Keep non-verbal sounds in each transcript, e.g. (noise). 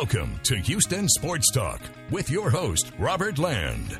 Welcome to Houston Sports Talk with your host, Robert Land.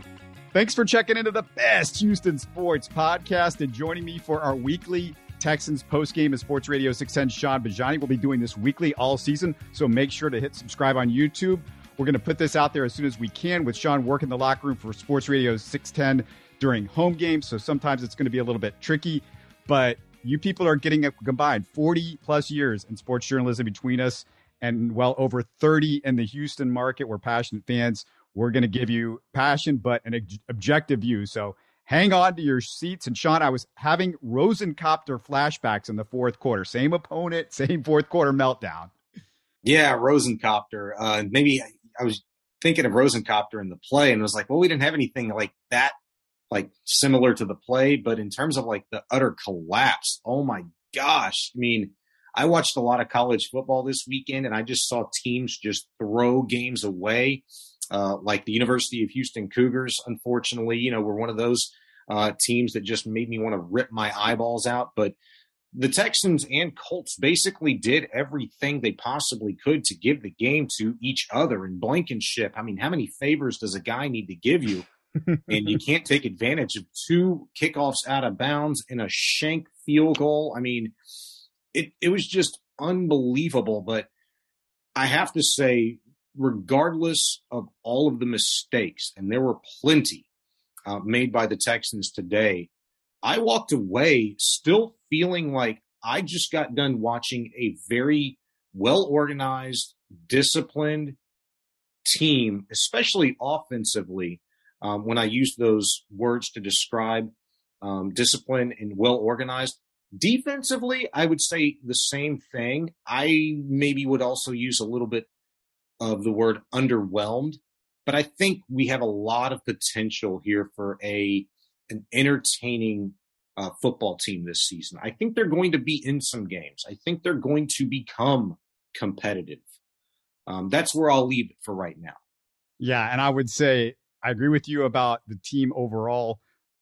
Thanks for checking into the best Houston sports podcast and joining me for our weekly Texans postgame of Sports Radio 610. Sean Bajani will be doing this weekly all season, so make sure to hit subscribe on YouTube. We're going to put this out there as soon as we can with Sean working the locker room for Sports Radio 610 during home games. So sometimes it's going to be a little bit tricky, but you people are getting a combined 40 plus years in sports journalism between us and well over 30 in the Houston market. We're passionate fans. We're going to give you passion, but an objective view. So hang on to your seats. And Sean, I was having Rosencopter flashbacks in the fourth quarter. Same opponent, (laughs) same fourth quarter meltdown. Yeah, Rosencopter. Uh, maybe I was thinking of Rosencopter in the play and was like, well, we didn't have anything like that, like similar to the play. But in terms of like the utter collapse, oh my gosh. I mean, I watched a lot of college football this weekend and I just saw teams just throw games away. Uh, like the University of Houston Cougars, unfortunately, you know, were one of those uh, teams that just made me want to rip my eyeballs out. But the Texans and Colts basically did everything they possibly could to give the game to each other. And Blankenship, I mean, how many favors does a guy need to give you? (laughs) and you can't take advantage of two kickoffs out of bounds and a shank field goal. I mean, it, it was just unbelievable. But I have to say, regardless of all of the mistakes, and there were plenty uh, made by the Texans today, I walked away still feeling like I just got done watching a very well organized, disciplined team, especially offensively. Um, when I use those words to describe um, discipline and well organized, Defensively, I would say the same thing. I maybe would also use a little bit of the word underwhelmed, but I think we have a lot of potential here for a an entertaining uh, football team this season. I think they're going to be in some games. I think they're going to become competitive. Um, that's where I'll leave it for right now. Yeah, and I would say I agree with you about the team overall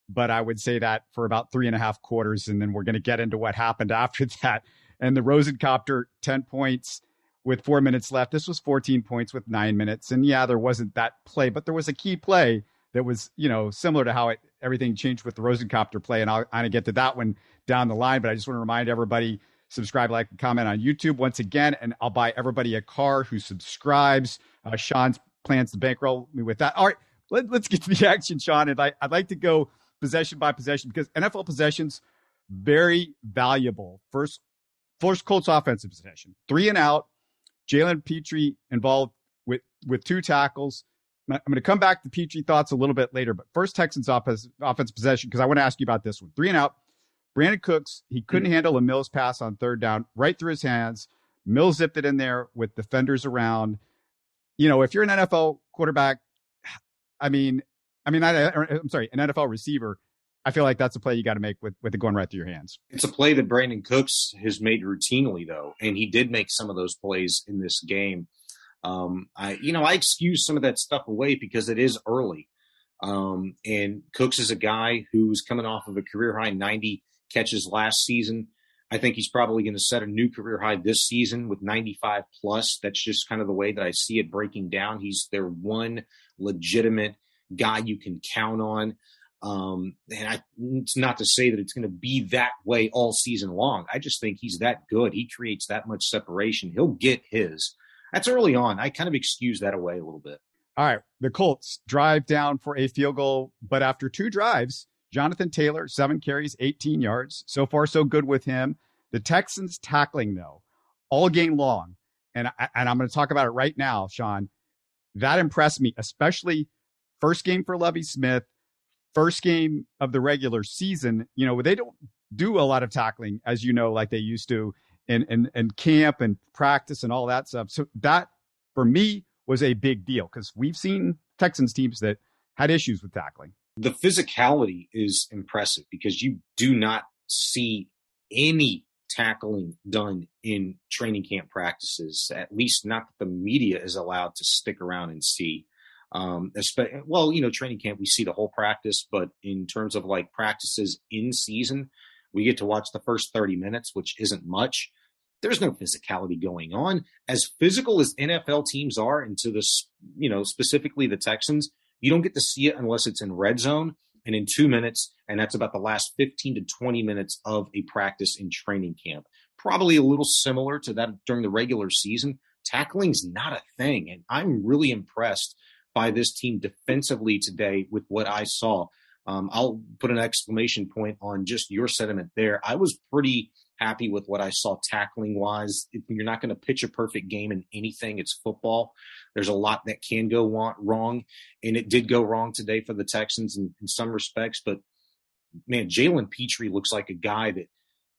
but I would say that for about three and a half quarters. And then we're going to get into what happened (laughs) after that. And the Rosencopter, 10 points with four minutes left. This was 14 points with nine minutes. And yeah, there wasn't that play, but there was a key play that was, you know, similar to how it, everything changed with the Rosencopter play. And I'll kind of get to that one down the line. But I just want to remind everybody subscribe, like, and comment on YouTube once again. And I'll buy everybody a car who subscribes. Uh, Sean's plans to bankroll me with that. All right, let, us get to the (laughs) action, Sean. And I, I'd like to go possession by possession because NFL possessions very valuable. First, first Colts offensive possession, three and out. Jalen Pitre involved with with two tackles. I'm going to come back to Pitre thoughts a little bit later, but first Texans offense, offensive possession because I want to ask you about this one. Three and out. Brandin Cooks he couldn't mm-hmm. handle a Mills pass on third down, right through his hands. Mills zipped it in there with defenders around. You know, if you're an NFL quarterback, I mean, I mean, I, am sorry, an NFL receiver. I feel like that's a play you got to make with with it going right through your hands. It's a play that Brandin Cooks has made routinely, though, and he did make some of those plays in this game. Um, I, you know, I excuse some of that stuff away because it is early. Um, and Cooks is a guy who's coming off of a career high 90 catches last season. I think he's probably going to set a new career high this season with 95 plus. That's just kind of the way that I see it breaking down. He's their one legitimate guy you can count on. Um, and I, it's not to say that it's going to be that way all season long. I just think he's that good. He creates that much separation. He'll get his. That's early on. I kind of excuse that away a little bit. All right. The Colts drive down for a field goal, but after two drives, Jonathan Taylor, seven carries, 18 yards. So far, so good with him. The Texans tackling, though, all game long. And, I, and I'm going to talk about it right now, Sean. That impressed me, especially first game for Lovie Smith, first game of the regular season. You know, they don't do a lot of tackling, as you know, like they used to in, in, in camp and practice and all that stuff. So that for me was a big deal because we've seen Texans teams that had issues with tackling. The physicality is impressive because you do not see any tackling done in training camp practices, at least not that the media is allowed to stick around and see. Um, well, you know, training camp, we see the whole practice, but in terms of like practices in season, we get to watch the first 30 minutes, which isn't much. there's no physicality going on. As physical as NFL teams are, and to this, you know, specifically the Texans, you don't get to see it unless it's in red zone and in two minutes. And that's about the last 15 to 20 minutes of a practice in training camp. Probably a little similar to that during the regular season. Tackling's not a thing. And I'm really impressed by this team defensively today with what I saw. Um, I'll put an exclamation point on just your sentiment there. I was pretty happy with what I saw tackling wise. You're not going to pitch a perfect game in anything. It's football. There's a lot that can go wrong, and it did go wrong today for the Texans in, in some respects. But man, Jalen Pitre looks like a guy that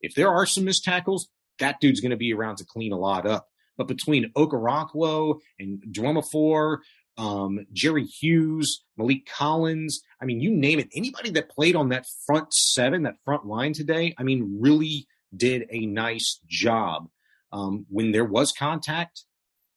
if there are some missed tackles, that dude's going to be around to clean a lot up. But between Okoronkwo and Dwumfour, um, Jerry Hughes, Maliek Collins, I mean, you name it. Anybody that played on that front seven, that front line today, I mean, really did a nice job. Um, when there was contact,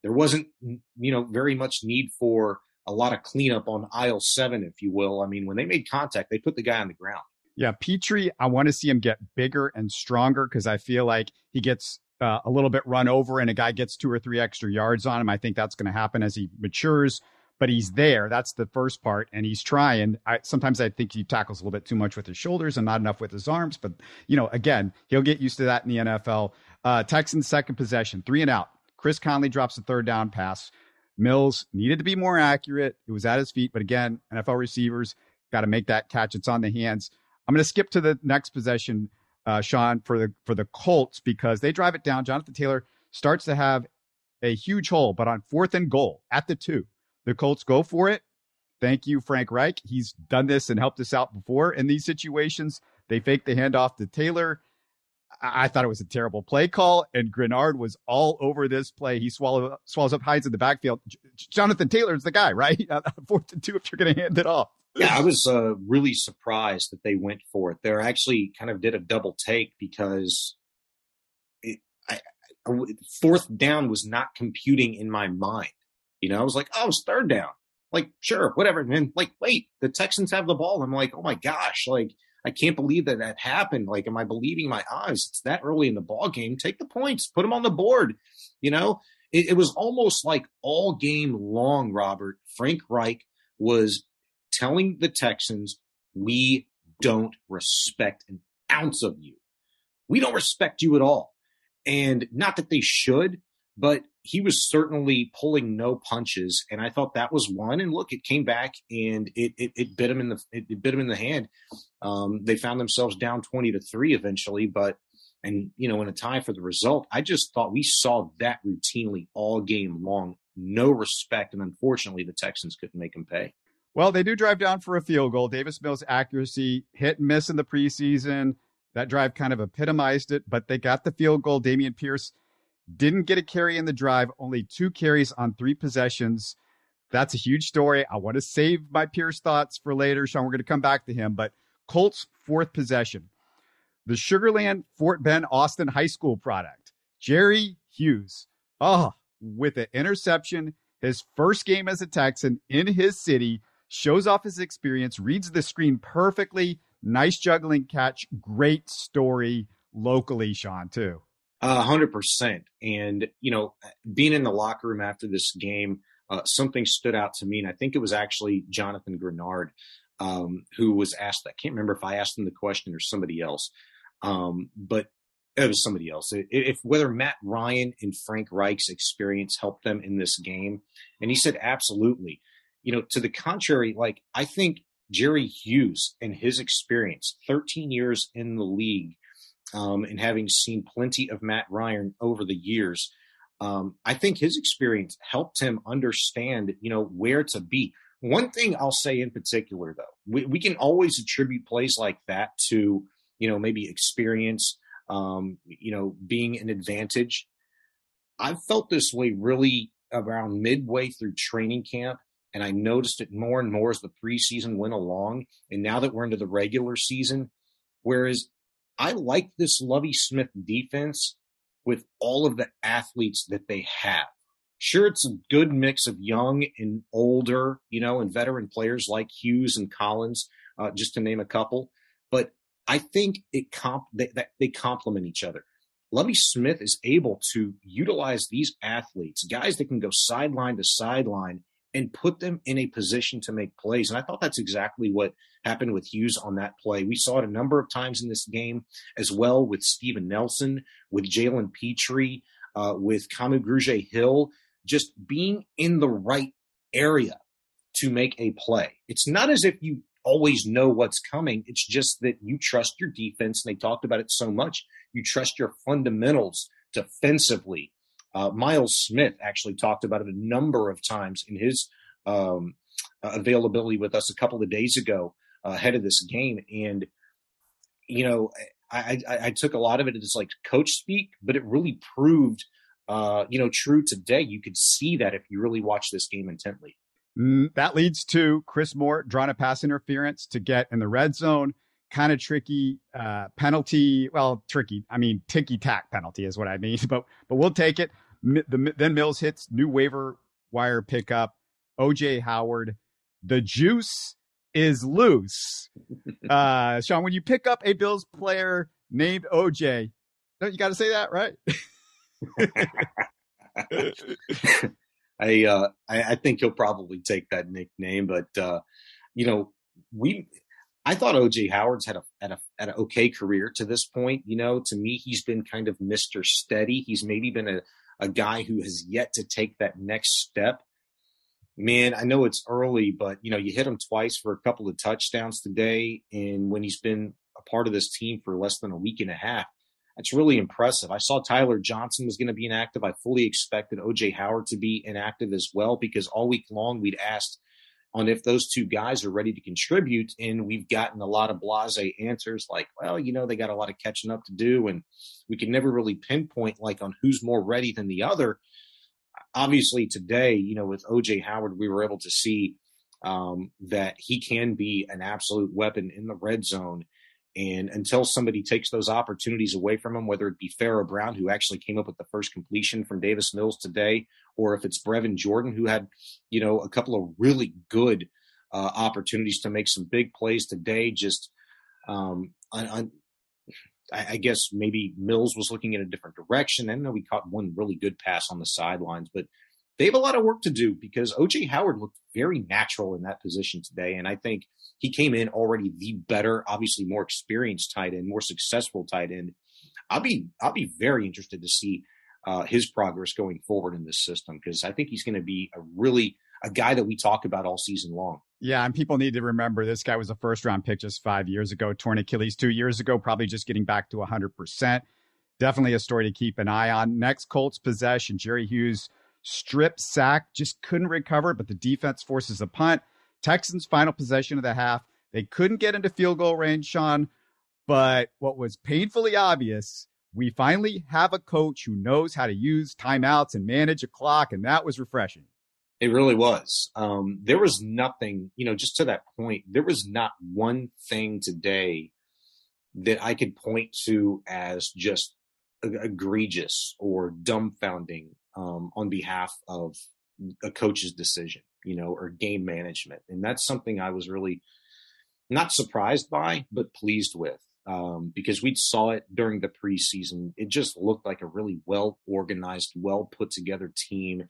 there wasn't, you know, very much need for a lot of cleanup on aisle seven, if you will. I mean, when they made contact, they put the guy on the ground. Yeah, Pitre, I want to see him get bigger and stronger because I feel like he gets uh, a little bit run over and a guy gets two or three extra yards on him. I think that's going to happen as he matures, but he's there. That's the first part, and he's trying. I, sometimes I think he tackles a little bit too much with his shoulders and not enough with his arms, but you know, again, he'll get used to that in the NFL. Uh, Texans second possession, three and out. Chris Conley drops a third down pass. Mills needed to be more accurate. It was at his feet, but again, NFL receivers got to make that catch. It's on the hands. I'm going to skip to the next possession, uh, Sean, for the for the Colts because they drive it down. Jonathan Taylor starts to have a huge hole, but on fourth and goal at the two, the Colts go for it. Thank you, Frank Reich. He's done this and helped us out before in these situations. They fake the handoff to Taylor. I thought it was a terrible play call, and Greenard was all over this play. He swallow, swallows up Hines in the backfield. J- Jonathan Taylor's the guy, right? (laughs) (laughs) Fourth and two if you're going to hand it off. Yeah, I was uh, really surprised that they went for it. They actually kind of did a double take because it, I, I, fourth down was not computing in my mind. You know, I was like, oh, it's third down. Like, sure, whatever. And then, like, wait, the Texans have the ball. I'm like, oh my gosh, like I can't believe that that happened. Like, am I believing my eyes? It's that early in the ball game. Take the points, put them on the board. You know, it, it was almost like all game long, Robert. Frank Reich was telling the Texans, we don't respect an ounce of you. We don't respect you at all. And not that they should, but he was certainly pulling no punches, and I thought that was one. And look, it came back and it it, it bit him in the it, it bit him in the hand. Um, they found themselves down twenty to three eventually, but and you know in a tie for the result. I just thought we saw that routinely all game long. No respect, and unfortunately, the Texans couldn't make him pay. Well, they do drive down for a field goal. Davis Mills' accuracy hit and miss in the preseason. That drive kind of epitomized it, but they got the field goal. Dameon Pierce didn't get a carry in the drive, only two carries on three possessions. That's a huge story. I want to save my Pierce thoughts for later, Sean. We're going to come back to him, but Colts fourth possession. The Sugarland Fort Bend Austin High School product. Jerry Hughes. Oh, with an interception, his first game as a Texan in his city, shows off his experience, reads the screen perfectly. Nice juggling catch. Great story locally, Sean, too. Hundred percent. And, you know, being in the locker room after this game, uh, something stood out to me. And I think it was actually Jonathan Greenard um, who was asked, I can't remember if I asked him the question or somebody else. Um, but it was somebody else. If whether Matt Ryan and Frank Reich's experience helped them in this game, and he said absolutely. You know, to the contrary, like I think Jerry Hughes and his experience, 13 years in the league, um, and having seen plenty of Matt Ryan over the years, um, I think his experience helped him understand, you know, where to be. One thing I'll say in particular, though, we, we can always attribute plays like that to, you know, maybe experience, um, you know, being an advantage. I've felt this way really around midway through training camp. And I noticed it more and more as the preseason went along. And now that we're into the regular season, whereas I like this Lovie Smith defense with all of the athletes that they have. Sure, it's a good mix of young and older, you know, and veteran players like Hughes and Collins, uh, just to name a couple. But I think it comp they, they complement each other. Lovie Smith is able to utilize these athletes, guys that can go sideline to sideline, and put them in a position to make plays. And I thought that's exactly what happened with Hughes on that play. We saw it a number of times in this game as well with Steven Nelson, with Jalen Pitre, uh, with Kamu Grugier Hill, just being in the right area to make a play. It's not as if you always know what's coming. It's just that you trust your defense. And they talked about it so much. You trust your fundamentals defensively. Uh, Miles Smith actually talked about it a number of times in his um, availability with us a couple of days ago uh, ahead of this game. And, you know, I, I, I, took a lot of it as like coach speak, but it really proved, uh, you know, true today. You could see that if you really watch this game intently. Mm, that leads to Chris Moore drawing a pass interference to get in the red zone. Kind of tricky uh, penalty. Well, tricky. I mean, ticky tack penalty is what I mean. (laughs) But but we'll take it. The, then Mills hits new waiver wire pickup. OJ Howard. The juice is loose. (laughs) Uh, Sean, when you pick up a Bills player named OJ, don't you got to say that right? (laughs) I, uh, I, I think he'll probably take that nickname, but uh, you know, we I thought OJ Howard's had a had a had an okay career to this point. You know, to me, he's been kind of Mister Steady. He's maybe been a a guy who has yet to take that next step. Man, I know it's early, but you know, you hit him twice for a couple of touchdowns today, and when he's been a part of this team for less than a week and a half, that's really impressive. I saw Tyler Johnson was going to be inactive. I fully expected OJ Howard to be inactive as well because all week long we'd asked on if those two guys are ready to contribute, and we've gotten a lot of blase answers like, well, you know, they got a lot of catching up to do, and we can never really pinpoint like on who's more ready than the other. Obviously, today, you know, with OJ Howard, we were able to see um, that he can be an absolute weapon in the red zone and until somebody takes those opportunities away from him, whether it be Pharaoh Brown, who actually came up with the first completion from Davis Mills today, or if it's Brevin Jordan, who had, you know, a couple of really good uh, opportunities to make some big plays today, just, um, I guess maybe Mills was looking in a different direction. I know we caught one really good pass on the sidelines, but they have a lot of work to do because OJ Howard looked very natural in that position today. And I think he came in already the better, obviously more experienced tight end, more successful tight end. I'll be I'll be very interested to see uh, his progress going forward in this system because I think he's going to be a really a guy that we talk about all season long. Yeah, and people need to remember this guy was a first round pick just five years ago, torn Achilles two years ago, probably just getting back to 100%. Definitely a story to keep an eye on. Next Colts possession, Jerry Hughes strip sack, just couldn't recover, but the defense forces a punt. Texans' final possession of the half. They couldn't get into field goal range, Sean, but what was painfully obvious, we finally have a coach who knows how to use timeouts and manage a clock, and that was refreshing. It really was. Um, there was nothing, you know, just to that point, there was not one thing today that I could point to as just egregious or dumbfounding um, on behalf of a coach's decision, you know, or game management. And that's something I was really not surprised by, but pleased with. Um, because we saw it during the preseason. It just looked like a really well organized, well put together team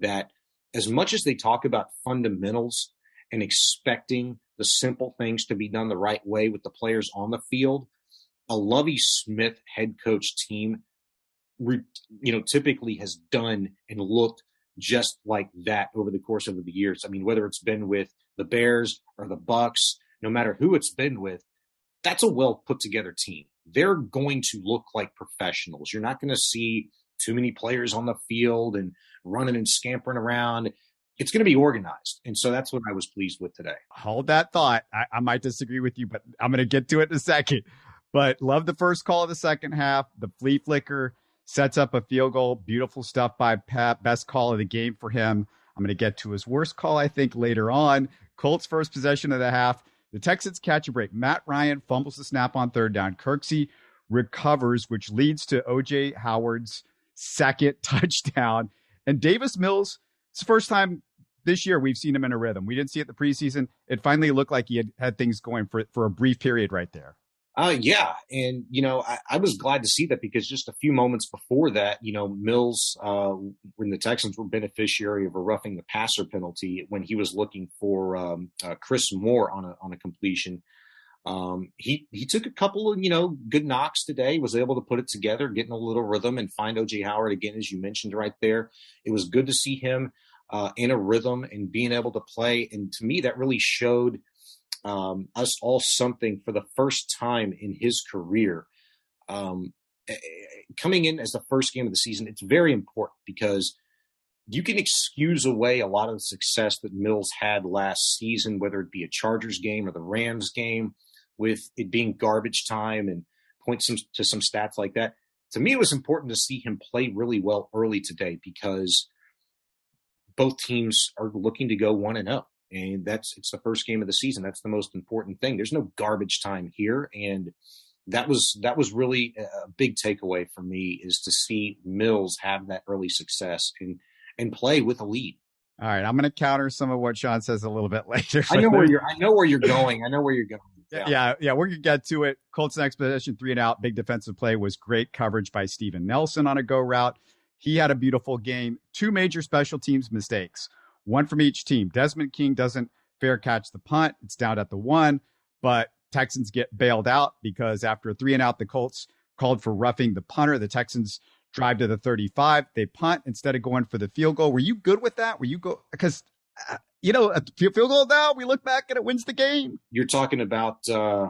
that, as much as they talk about fundamentals and expecting the simple things to be done the right way with the players on the field, a Lovie Smith head coach team you know, typically has done and looked just like that over the course of the years. I mean, whether it's been with the Bears or the Bucks, no matter who it's been with, that's a well put together team. They're going to look like professionals. You're not going to see too many players on the field and running and scampering around. It's going to be organized. And so that's what I was pleased with today. Hold that thought. I, I might disagree with you, but I'm going to get to it in a second. But love the first call of the second half, the flea flicker sets up a field goal. Beautiful stuff by Pep. Best call of the game for him. I'm going to get to his worst call, I think, later on. Colts first possession of the half. The Texans catch a break. Matt Ryan fumbles the snap on third down. Kirksey recovers, which leads to OJ Howard's second (laughs) touchdown. And Davis Mills, it's the first time this year we've seen him in a rhythm. We didn't see it the preseason. It finally looked like he had had things going for for a brief period right there. Uh, yeah, and you know, I, I, was glad to see that because just a few moments before that, you know, Mills, uh, when the Texans were beneficiary of a roughing the passer penalty when he was looking for um, uh, Chris Moore on a on a completion. Um, he he took a couple of you know good knocks today, was able to put it together, getting a little rhythm, and find OJ Howard again, as you mentioned right there. It was good to see him uh, in a rhythm and being able to play, and to me, that really showed um, us all something for the first time in his career. Um, coming in as the first game of the season, it's very important because you can excuse away a lot of the success that Mills had last season, whether it be a Chargers game or the Rams game, with it being garbage time and point some, to some stats like that. To me, it was important to see him play really well early today because both teams are looking to go one and up and that's it's the first game of the season. That's the most important thing. There's no garbage time here, and that was that was really a big takeaway for me is to see Mills have that early success and and play with a lead. All right, I'm going to counter some of what Sean says a little bit (laughs) later. I know where you're. I know where you're going. I know where you're going. (laughs) Yeah, yeah, yeah we're gonna get to it. Colts next possession, three and out. Big defensive play was great coverage by Steven Nelson on a go route. He had a beautiful game. Two major special teams mistakes one from each team. Desmond King doesn't fair catch the punt. It's down at the one, but Texans get bailed out because after a three and out, the Colts called for roughing the punter. The Texans drive to the 35. They punt instead of going for the field goal. Were you good with that? Were you go because uh, you know a field goal now we look back and it wins the game. You're talking about. uh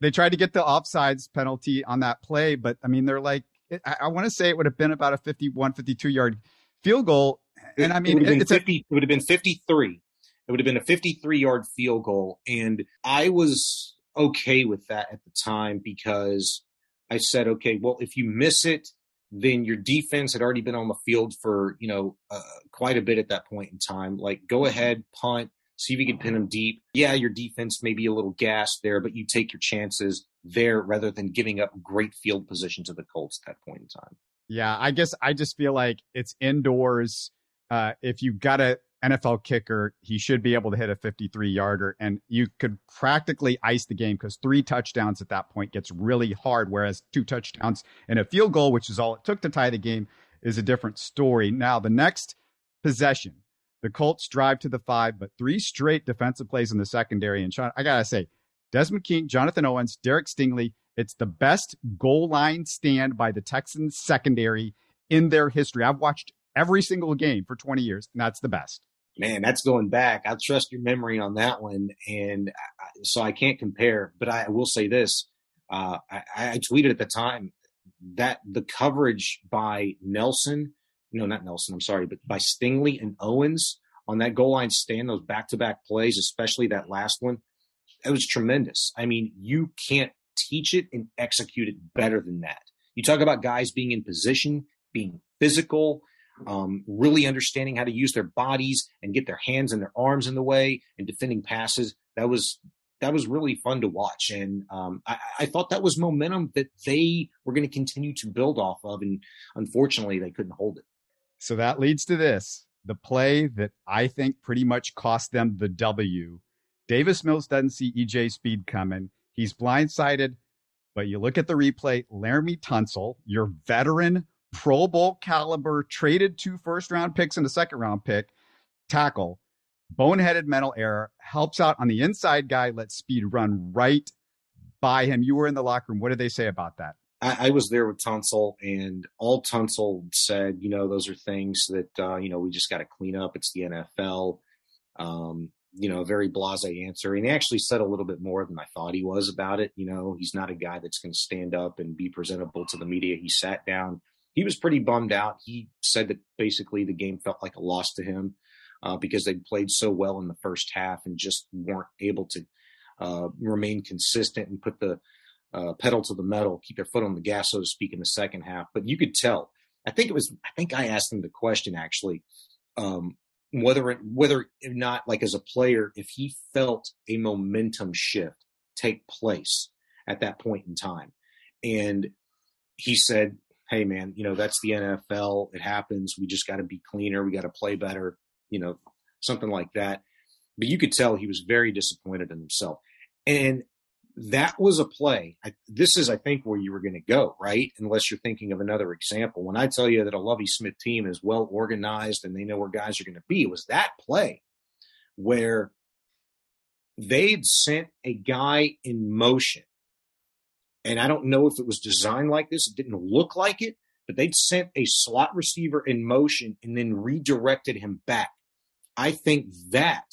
They tried to get the offsides penalty on that play, but I mean they're like I, I want to say it would have been about a 51, 52 yard field goal and I mean, it, 50, a, it would have been 53. It would have been a 53 yard field goal. And I was okay with that at the time because I said, okay, well, if you miss it, then your defense had already been on the field for, you know, uh, quite a bit at that point in time. Like, go ahead, punt, see if you can pin them deep. Yeah, your defense may be a little gassed there, but you take your chances there rather than giving up great field position to the Colts at that point in time. Yeah, I guess I just feel like it's indoors uh, if you got a NFL kicker, he should be able to hit a 53 yarder and you could practically ice the game because three touchdowns at that point gets really hard. Whereas two touchdowns and a field goal, which is all it took to tie the game, is a different story. Now, the next possession, the Colts drive to the five, but three straight defensive plays in the secondary. And Sean, I got to say, Desmond King, Jonathan Owens, Derek Stingley, it's the best goal line stand by the Texans secondary in their history. I've watched every single game for 20 years, and that's the best. Man, that's going back. I trust your memory on that one, and so I can't compare. But I will say this: uh, I, I tweeted at the time that the coverage by Nelson, no, not Nelson, I'm sorry, but by Stingley and Owens on that goal line stand, those back to back plays, especially that last one, it was tremendous. I mean, you can't teach it and execute it better than that. You talk about guys being in position, being physical, um, really understanding how to use their bodies and get their hands and their arms in the way and defending passes. That was that was really fun to watch, and um, I, I, thought that was momentum that they were going to continue to build off of. And unfortunately, they couldn't hold it. So that leads to this: the play that I think pretty much cost them the W. Davis Mills doesn't see EJ Speed coming. He's blindsided, but you look at the replay. Laremy Tunsil, your veteran Pro Bowl caliber, traded two first round picks and a second round pick, tackle, boneheaded mental error, helps out on the inside guy, lets speed run right by him. You were in the locker room. What did they say about that? I, I was there with Tunsil, and all Tunsil said, you know, those are things that, uh, you know, we just got to clean up. It's the NFL. Um, you know, a very blase answer. And he actually said a little bit more than I thought he was about it. You know, he's not a guy that's going to stand up and be presentable to the media. He sat down he was pretty bummed out. He said that basically the game felt like a loss to him uh, because they played so well in the first half and just weren't able to uh, remain consistent and put the uh, pedal to the metal, keep their foot on the gas, so to speak, in the second half. But you could tell. I think it was. I think I asked him the question actually, um, whether it, whether or not, like as a player, if he felt a momentum shift take place at that point in time, and he said hey man, you know, that's the NFL. It happens. We just got to be cleaner. We got to play better, you know, something like that. But you could tell he was very disappointed in himself. And that was a play. I, this is, I think, where you were going to go, right? Unless you're thinking of another example. When I tell you that a Lovie Smith team is well organized and they know where guys are going to be, it was that play where they'd sent a guy in motion. And I don't know if it was designed like this, it didn't look like it, but they'd sent a slot receiver in motion and then redirected him back. I think that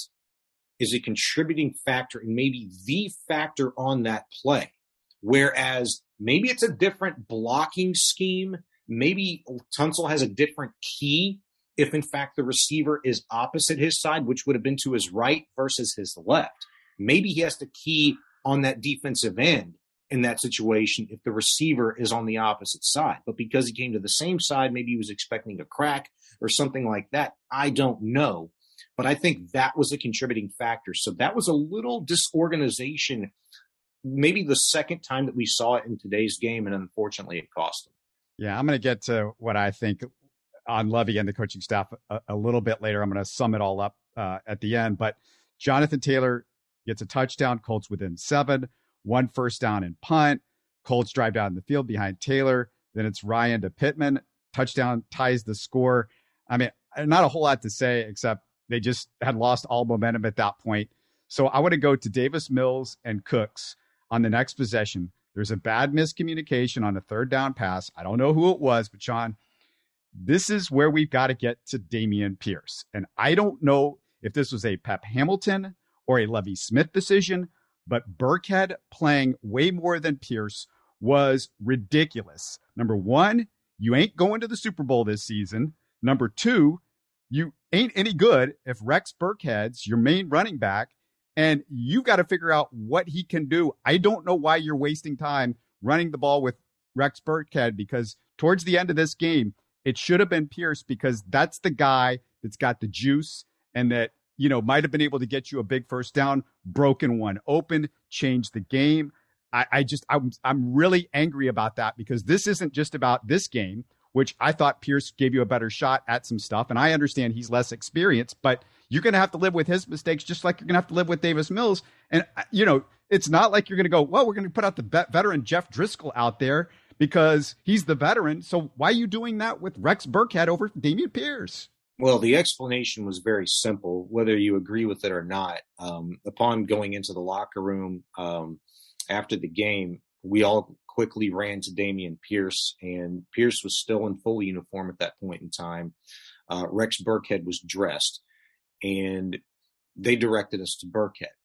is a contributing factor and maybe the factor on that play. Whereas maybe it's a different blocking scheme. Maybe Tunsil has a different key if in fact the receiver is opposite his side, which would have been to his right versus his left. Maybe he has to key on that defensive end in that situation if the receiver is on the opposite side. But because he came to the same side, maybe he was expecting a crack or something like that. I don't know. But I think that was a contributing factor. So that was a little disorganization, maybe the second time that we saw it in today's game, and unfortunately it cost them. Yeah, I'm going to get to what I think on Lovie and the coaching staff a, a little bit later. I'm going to sum it all up uh, at the end. But Jonathan Taylor gets a touchdown, Colts within seven, one first down and punt. Colts drive down the field behind Taylor. Then it's Ryan to Pittman. Touchdown ties the score. I mean, not a whole lot to say except they just had lost all momentum at that point. So I want to go to Davis Mills and Cooks on the next possession. There's a bad miscommunication on a third down pass. I don't know who it was, but Sean, this is where we've got to get to Dameon Pierce. And I don't know if this was a Pep Hamilton or a Lovie Smith decision, but Burkhead playing way more than Pierce was ridiculous. Number one, you ain't going to the Super Bowl this season. Number two, you ain't any good if Rex Burkhead's your main running back and you've got to figure out what he can do. I don't know why you're wasting time running the ball with Rex Burkhead because towards the end of this game, it should have been Pierce because that's the guy that's got the juice and that, you know, might have been able to get you a big first down, broken one open, change the game. I, I just, I'm, I'm really angry about that because this isn't just about this game which I thought Pierce gave you a better shot at some stuff. And I understand he's less experienced, but you're going to have to live with his mistakes just like you're going to have to live with Davis Mills. And, uh, you know, it's not like you're going to go, well, we're going to put out the veteran Jeff Driskel out there because he's the veteran. So why are you doing that with Rex Burkhead over Dameon Pierce? Well, the explanation was very simple, whether you agree with it or not. Um, upon going into the locker room um, after the game, we all quickly ran to Dameon Pierce, and Pierce was still in full uniform at that point in time. Uh, Rex Burkhead was dressed, and they directed us to Burkhead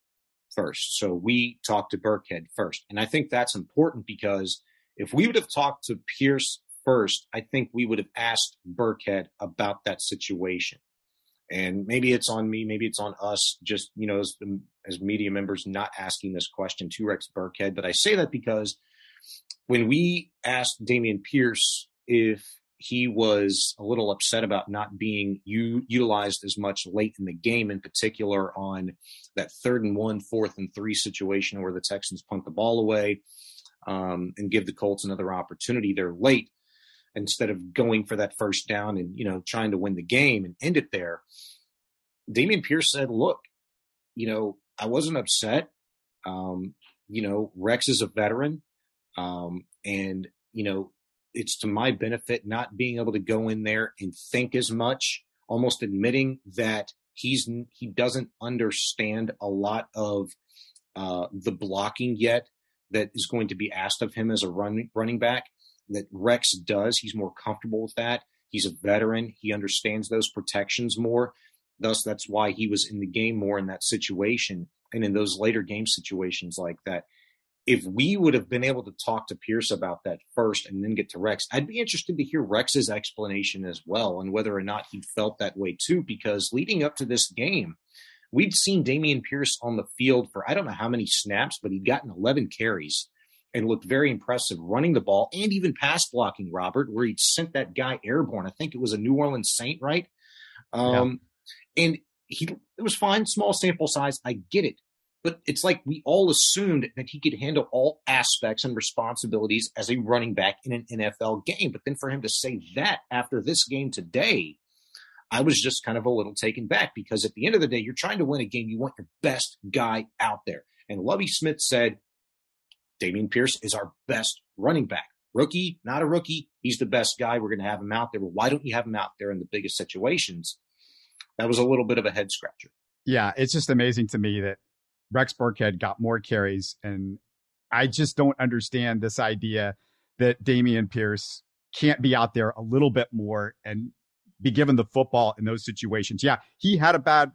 first. So we talked to Burkhead first. And I think that's important because if we would have talked to Pierce first, I think we would have asked Burkhead about that situation. And maybe it's on me, maybe it's on us, just you know, as as media members, not asking this question to Rex Burkhead. But I say that because when we asked Dameon Pierce if he was a little upset about not being u- utilized as much late in the game, in particular on that third and one, fourth and three situation where the Texans punt the ball away um, and give the Colts another opportunity. They're late instead of going for that first down and you know trying to win the game and end it there. Dameon Pierce said, "Look, you know, I wasn't upset. Um, you know, Rex is a veteran. Um, and, you know, it's to my benefit not being able to go in there and think as much, almost admitting that he's he doesn't understand a lot of uh, the blocking yet that is going to be asked of him as a run, running back. That Rex does. He's more comfortable with that. He's a veteran. He understands those protections more. Thus, that's why he was in the game more in that situation and in those later game situations like that if we would have been able to talk to Pierce about that first and then get to Rex, I'd be interested to hear Rex's explanation as well and whether or not he felt that way too. Because leading up to this game, we'd seen Dameon Pierce on the field for I don't know how many snaps, but he'd gotten 11 carries and looked very impressive running the ball and even pass blocking, Robert, where he'd sent that guy airborne. I think it was a New Orleans Saint, right? Um, yeah. And he it was fine, small sample size. I get it. But it's like we all assumed that he could handle all aspects and responsibilities as a running back in an NFL game. But then for him to say that after this game today, I was just kind of a little taken back because at the end of the day, you're trying to win a game. You want your best guy out there. And Lovie Smith said, Dameon Pierce is our best running back. Rookie, not a rookie. He's the best guy. We're going to have him out there. Well, why don't you have him out there in the biggest situations? That was a little bit of a head scratcher. Yeah, it's just amazing to me that Rex Burkhead got more carries. And I just don't understand this idea that Dameon Pierce can't be out there a little bit more and be given the football in those situations. Yeah, he had a bad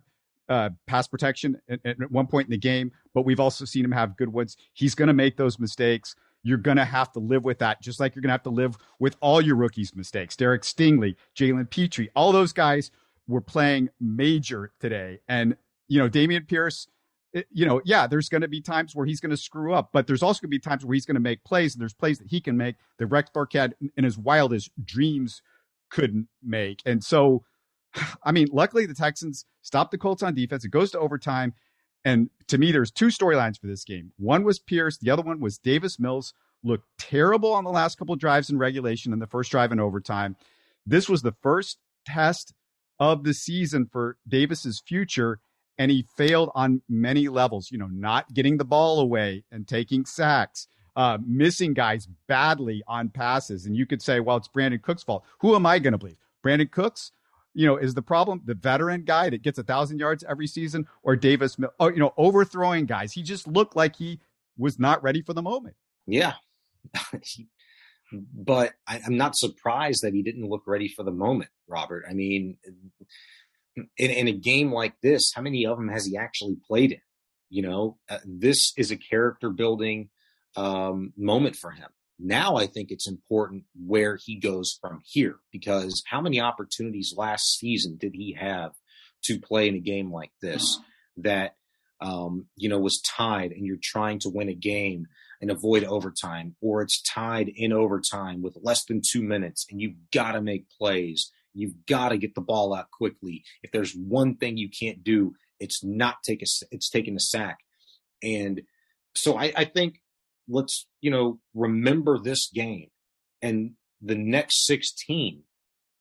uh, pass protection at, at, one point in the game, but we've also seen him have good ones. He's going to make those mistakes. You're going to have to live with that, just like you're going to have to live with all your rookies' mistakes. Derek Stingley, Jalen Pitre, all those guys were playing major today. And, you know, Dameon Pierce, you know, yeah, there's going to be times where he's going to screw up, but there's also going to be times where he's going to make plays, and there's plays that he can make that Rex Burkhead in his wildest dreams couldn't make. And so, (sighs) I mean, luckily the Texans stopped the Colts on defense. It goes to overtime. And to me, there's two storylines for this game. One was Pierce, the other one was Davis Mills looked terrible on the last couple drives in regulation and the first drive in overtime. This was the first test of the season for Davis's future and he failed on many levels, you know, not getting the ball away and taking sacks, uh, missing guys badly on passes. And you could say, well, it's Brandin Cooks' fault. Who am I going to believe? Brandin Cooks, you know, is the problem the veteran guy that gets a thousand yards every season or Davis, oh, you know, overthrowing guys? He just looked like he was not ready for the moment. Yeah. (laughs) but I, I'm not surprised that he didn't look ready for the moment, Robert. I mean, in, in a game like this, how many of them has he actually played in? You know, uh, this is a character building um, moment for him. Now I think it's important where he goes from here because how many opportunities last season did he have to play in a game like this that um, you know was tied and you're trying to win a game and avoid overtime or it's tied in overtime with less than two minutes and you've got to make plays You've got to get the ball out quickly. If there's one thing you can't do, it's not take a, it's taking a sack. And so I, I think let's, you know, remember this game and the next 16.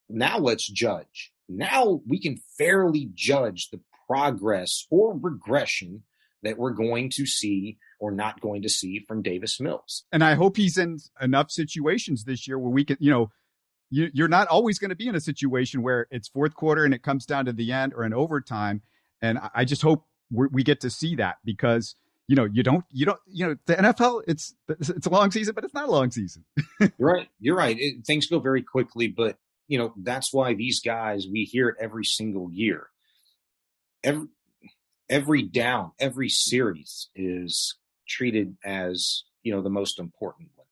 Now let's judge. Now we can fairly judge the progress or regression that we're going to see or not going to see from Davis Mills. And I hope he's in enough situations this year where we can, you know, you, are not always going to be in a situation where it's fourth quarter and it comes down to the end or an overtime. And I just hope we get to see that because you know you don't you don't you know the NFL it's it's a long season, but it's not a long season. (laughs) right. You're right. It, things go very quickly, but you know that's why these guys we hear it every single year. Every every down, every series is treated as you know the most important one.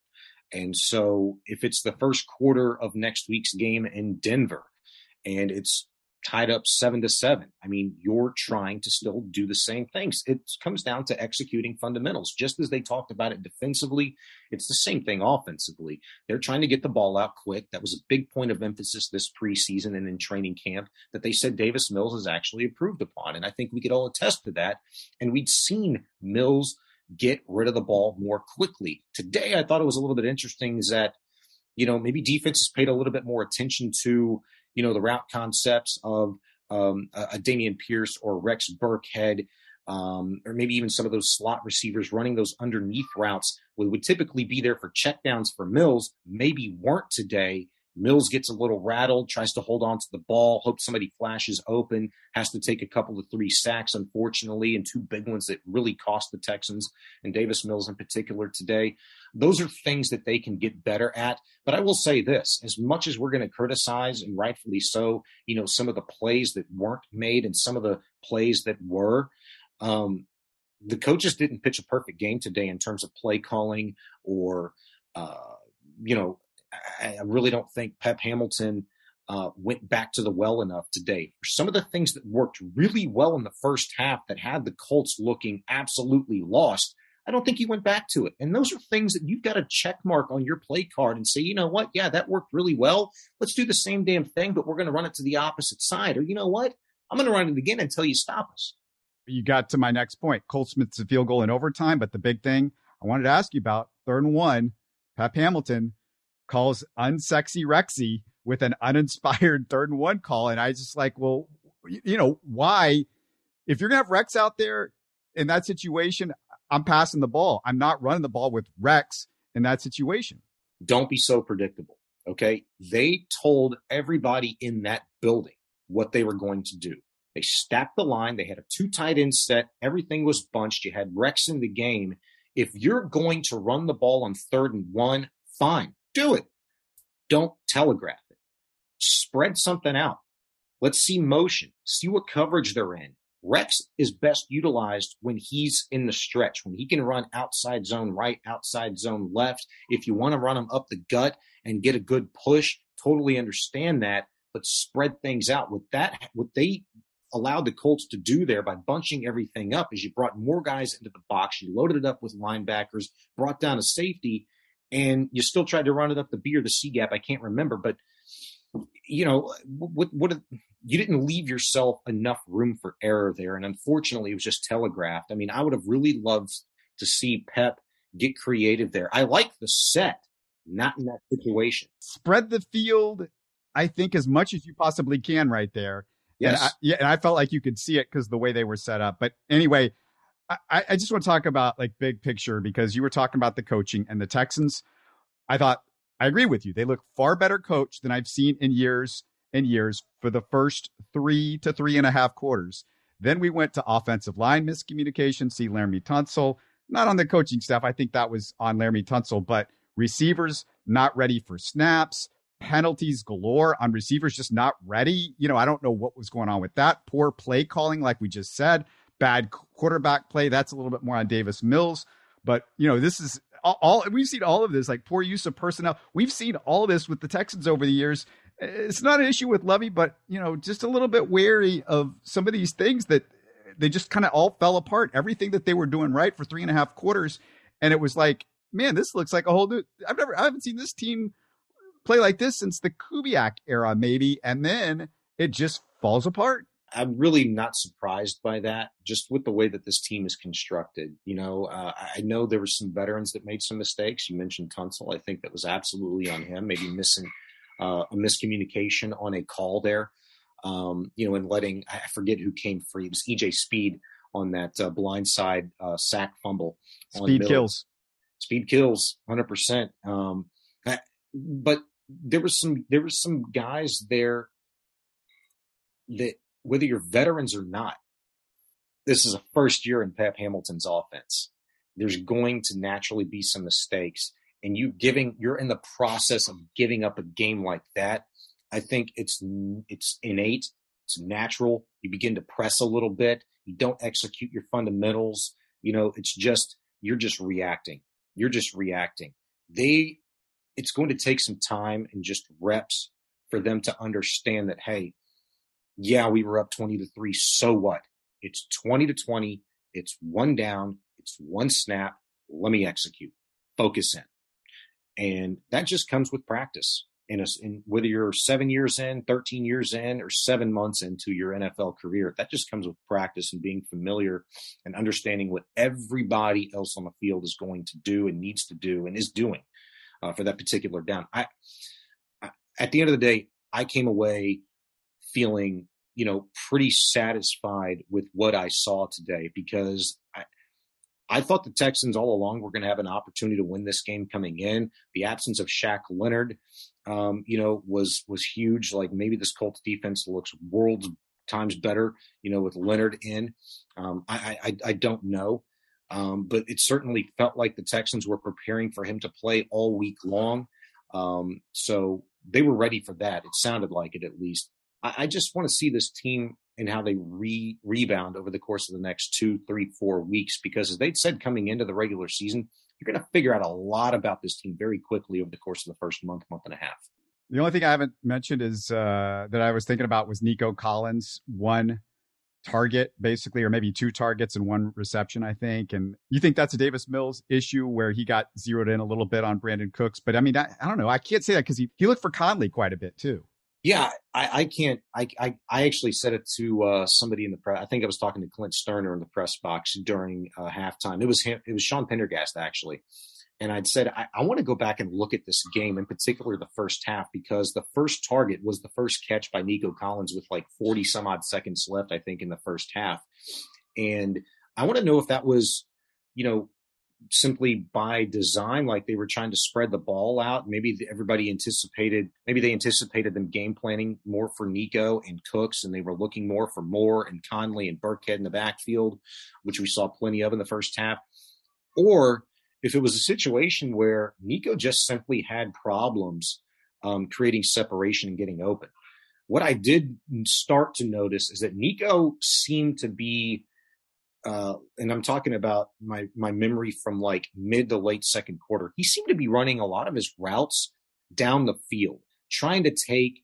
and so if it's the first quarter of next week's game in Denver and it's tied up seven to seven, I mean, you're trying to still do the same things. It comes down to executing fundamentals. Just as they talked about it defensively, it's the same thing offensively. They're trying to get the ball out quick. That was a big point of emphasis this preseason and in training camp that they said Davis Mills has actually improved upon. And I think we could all attest to that. And we'd seen Mills get rid of the ball more quickly. Today, I thought it was a little bit interesting is that, you know, maybe defenses paid a little bit more attention to, you know, the route concepts of um, a, Dameon Pierce or Rex Burkhead, um, or maybe even some of those slot receivers running those underneath routes would, would typically be there for checkdowns for Mills, maybe weren't today. Mills gets a little rattled, tries to hold on to the ball, hopes somebody flashes open, has to take a couple of three sacks, unfortunately, and two big ones that really cost the Texans and Davis Mills in particular today. Those are things that they can get better at. But I will say this as much as we're going to criticize, and rightfully so, you know, some of the plays that weren't made and some of the plays that were, um, the coaches didn't pitch a perfect game today in terms of play calling or, uh, you know, I really don't think Pep Hamilton uh, went back to the well enough today. Some of the things that worked really well in the first half that had the Colts looking absolutely lost, I don't think he went back to it. And those are things that you've got to check mark on your play card and say, you know what? Yeah, that worked really well. Let's do the same damn thing, but we're going to run it to the opposite side. Or you know what? I'm going to run it again until you stop us. You got to my next point. Colt Smith's a field goal in overtime, but the big thing I wanted to ask you about third and one, Pep Hamilton calls unsexy Rexy with an uninspired (laughs) third and one call. And I just like, well, you know, why? If you're going to have Rex out there in that situation, I'm passing the ball. I'm not running the ball with Rex in that situation. Don't be so predictable. Okay. They told everybody in that building what they were going to do. They stacked the line. They had a two tight end set. Everything was bunched. You had Rex in the game. If you're going to run the ball on third and one, fine, do it. Don't telegraph it. Spread something out. Let's see motion. See what coverage they're in. Rex is best utilized when he's in the stretch, when he can run outside zone right, outside zone left. If you want to run him up the gut and get a good push, totally understand that, but spread things out. With that, what they allowed the Colts to do there by bunching everything up is you brought more guys into the box, you loaded it up with linebackers, brought down a safety, and you still tried to run it up the B or the C gap. I can't remember, but you know what? What you didn't leave yourself enough room for error there, and unfortunately, it was just telegraphed. I mean, I would have really loved to see Pep get creative there. I like the set, not in that situation. Spread the field, I think, as much as you possibly can right there. Yes. And I, yeah, and I felt like you could see it because the way they were set up. But anyway, I, I just want to talk about like big picture because you were talking about the coaching and the Texans. I thought I agree with you. They look far better coached than I've seen in years and years for the first three to three and a half quarters. Then we went to offensive line miscommunication. See Laremy Tunsil, not on the coaching staff. I think that was on Laremy Tunsil, but receivers not ready for snaps, penalties galore on receivers just not ready. You know, I don't know what was going on with that. Poor play calling, like we just said, bad quarterback play. That's a little bit more on Davis Mills. But, you know, this is all, all, we've seen all of this, like poor use of personnel. We've seen all this with the Texans over the years. It's not an issue with Lovie, but you know, just a little bit wary of some of these things that they just kind of all fell apart. Everything that they were doing right for three and a half quarters, and it was like, man, this looks like a whole new. I've never, I haven't seen this team play like this since the Kubiak era, maybe, and then it just falls apart. I'm really not surprised by that, just with the way that this team is constructed. You know, uh, I know there were some veterans that made some mistakes. You mentioned Tunsil. I think that was absolutely on him, maybe missing uh, a miscommunication on a call there. Um, you know, and letting I forget who came free. It was EJ Speed on that uh, blindside uh, sack fumble. Speed kills. Speed kills, hundred um, percent. But there was some there was some guys there that whether you're veterans or not, this is a first year in Pep Hamilton's offense. There's going to naturally be some mistakes. And you giving, you're in the process of giving up a game like that. I think it's, it's innate. It's natural. You begin to press a little bit. You don't execute your fundamentals. You know, it's just, you're just reacting. You're just reacting. They, it's going to take some time and just reps for them to understand that, hey, yeah, we were up 20 to 3. So what? It's 20 to 20. It's one down. It's one snap. Let me execute. Focus in. And that just comes with practice. In, a, whether you're seven years in, 13 years in, or seven months into your NFL career, that just comes with practice and being familiar and understanding what everybody else on the field is going to do and needs to do and is doing uh, for that particular down. I, I, at the end of the day, I came away feeling, you know, pretty satisfied with what I saw today because I, I thought the Texans all along were going to have an opportunity to win this game coming in. The absence of Shaq Leonard, um, you know, was was huge. Like maybe this Colts defense looks worlds times better, you know, with Leonard in. Um, I, I I don't know, um, but it certainly felt like the Texans were preparing for him to play all week long. Um, so they were ready for that. It sounded like it at least. I, I just want to see this team and how they re- rebound over the course of the next two, three, four weeks. Because as they'd said coming into the regular season, you're going to figure out a lot about this team very quickly over the course of the first month, month and a half. The only thing I haven't mentioned is uh, that I was thinking about was Nico Collins, one target basically, or maybe two targets and one reception, I think. And you think that's a Davis Mills issue where he got zeroed in a little bit on Brandin Cooks. But I mean, I, I don't know. I can't say that because he, he looked for Conley quite a bit too. Yeah, I, I can't. I, I, I actually said it to uh, somebody in the press. I think I was talking to Clint Stoerner in the press box during uh, halftime. It was him. It was Sean Pendergast actually, and I'd said I, I want to go back and look at this game, in particular the first half, because the first target was the first catch by Nico Collins with like forty some odd seconds left, I think, in the first half, and I want to know if that was you know, simply by design, like they were trying to spread the ball out. Maybe everybody anticipated, maybe they anticipated them game planning more for Nico and Cooks, and they were looking more for Moore and Conley and Burkhead in the backfield, which we saw plenty of in the first half. Or if it was a situation where Nico just simply had problems um, creating separation and getting open. What I did start to notice is that Nico seemed to be uh, and I'm talking about my my memory from like mid to late second quarter. He seemed to be running a lot of his routes down the field, trying to take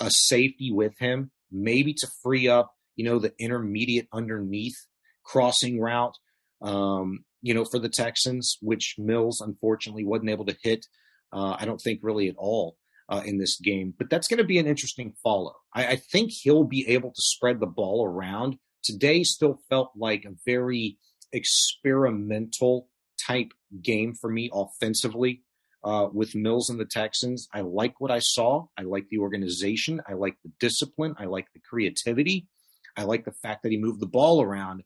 a safety with him, maybe to free up, you know, the intermediate underneath crossing route, um, you know, for the Texans, which Mills unfortunately wasn't able to hit. Uh, I don't think really at all uh, in this game, but that's going to be an interesting follow. I, I think he'll be able to spread the ball around today still felt like a very experimental type game for me offensively uh, with Mills and the Texans. I like what I saw. I like the organization. I like the discipline. I like the creativity. I like the fact that he moved the ball around.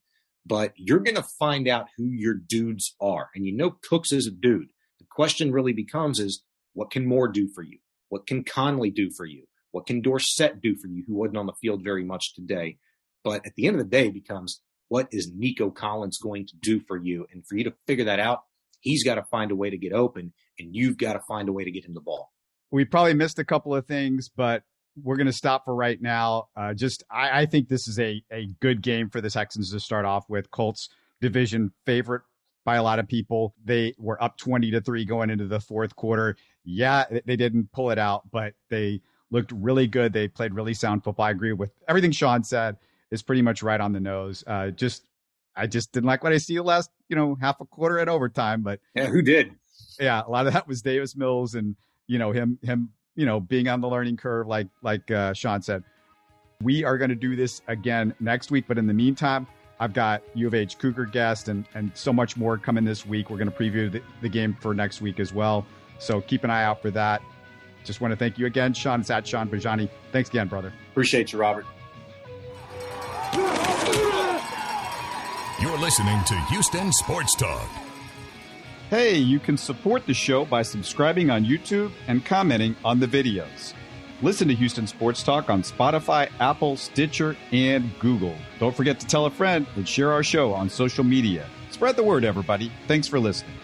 But you're going to find out who your dudes are. And you know Cooks is a dude. The question really becomes is what can Moore do for you? What can Conley do for you? What can Dorsett do for you, who wasn't on the field very much today? But at the end of the day, becomes what is Nico Collins going to do for you? And for you to figure that out, he's got to find a way to get open, and you've got to find a way to get him the ball. We probably missed a couple of things, but we're going to stop for right now. Uh, just, I, I, think this is a, a good game for the Texans to start off with. Colts division favorite by a lot of people. They were up 20 to 3 going into the fourth quarter. Yeah, they didn't pull it out, but they looked really good. They played really sound football. I agree with everything Sean said is pretty much right on the nose. Uh, just I just didn't like what I see the last you know half a quarter at overtime, but yeah, who did? Yeah, a lot of that was Davis Mills and you know him him you know being on the learning curve like like uh, Sean said. We are going to do this again next week, but in the meantime, I've got U of H Cougar guest and and so much more coming this week. We're going to preview the, the game for next week as well. So keep an eye out for that. Just want to thank you again, Sean. It's at Sean Bajani. Thanks again, brother. Appreciate you, Robert. You're listening to Houston Sports Talk. Hey, you can support the show by subscribing on YouTube and commenting on the videos. Listen to Houston Sports Talk on Spotify, Apple, Stitcher, and Google. Don't forget to tell a friend and share our show on social media. Spread the word, everybody. Thanks for listening.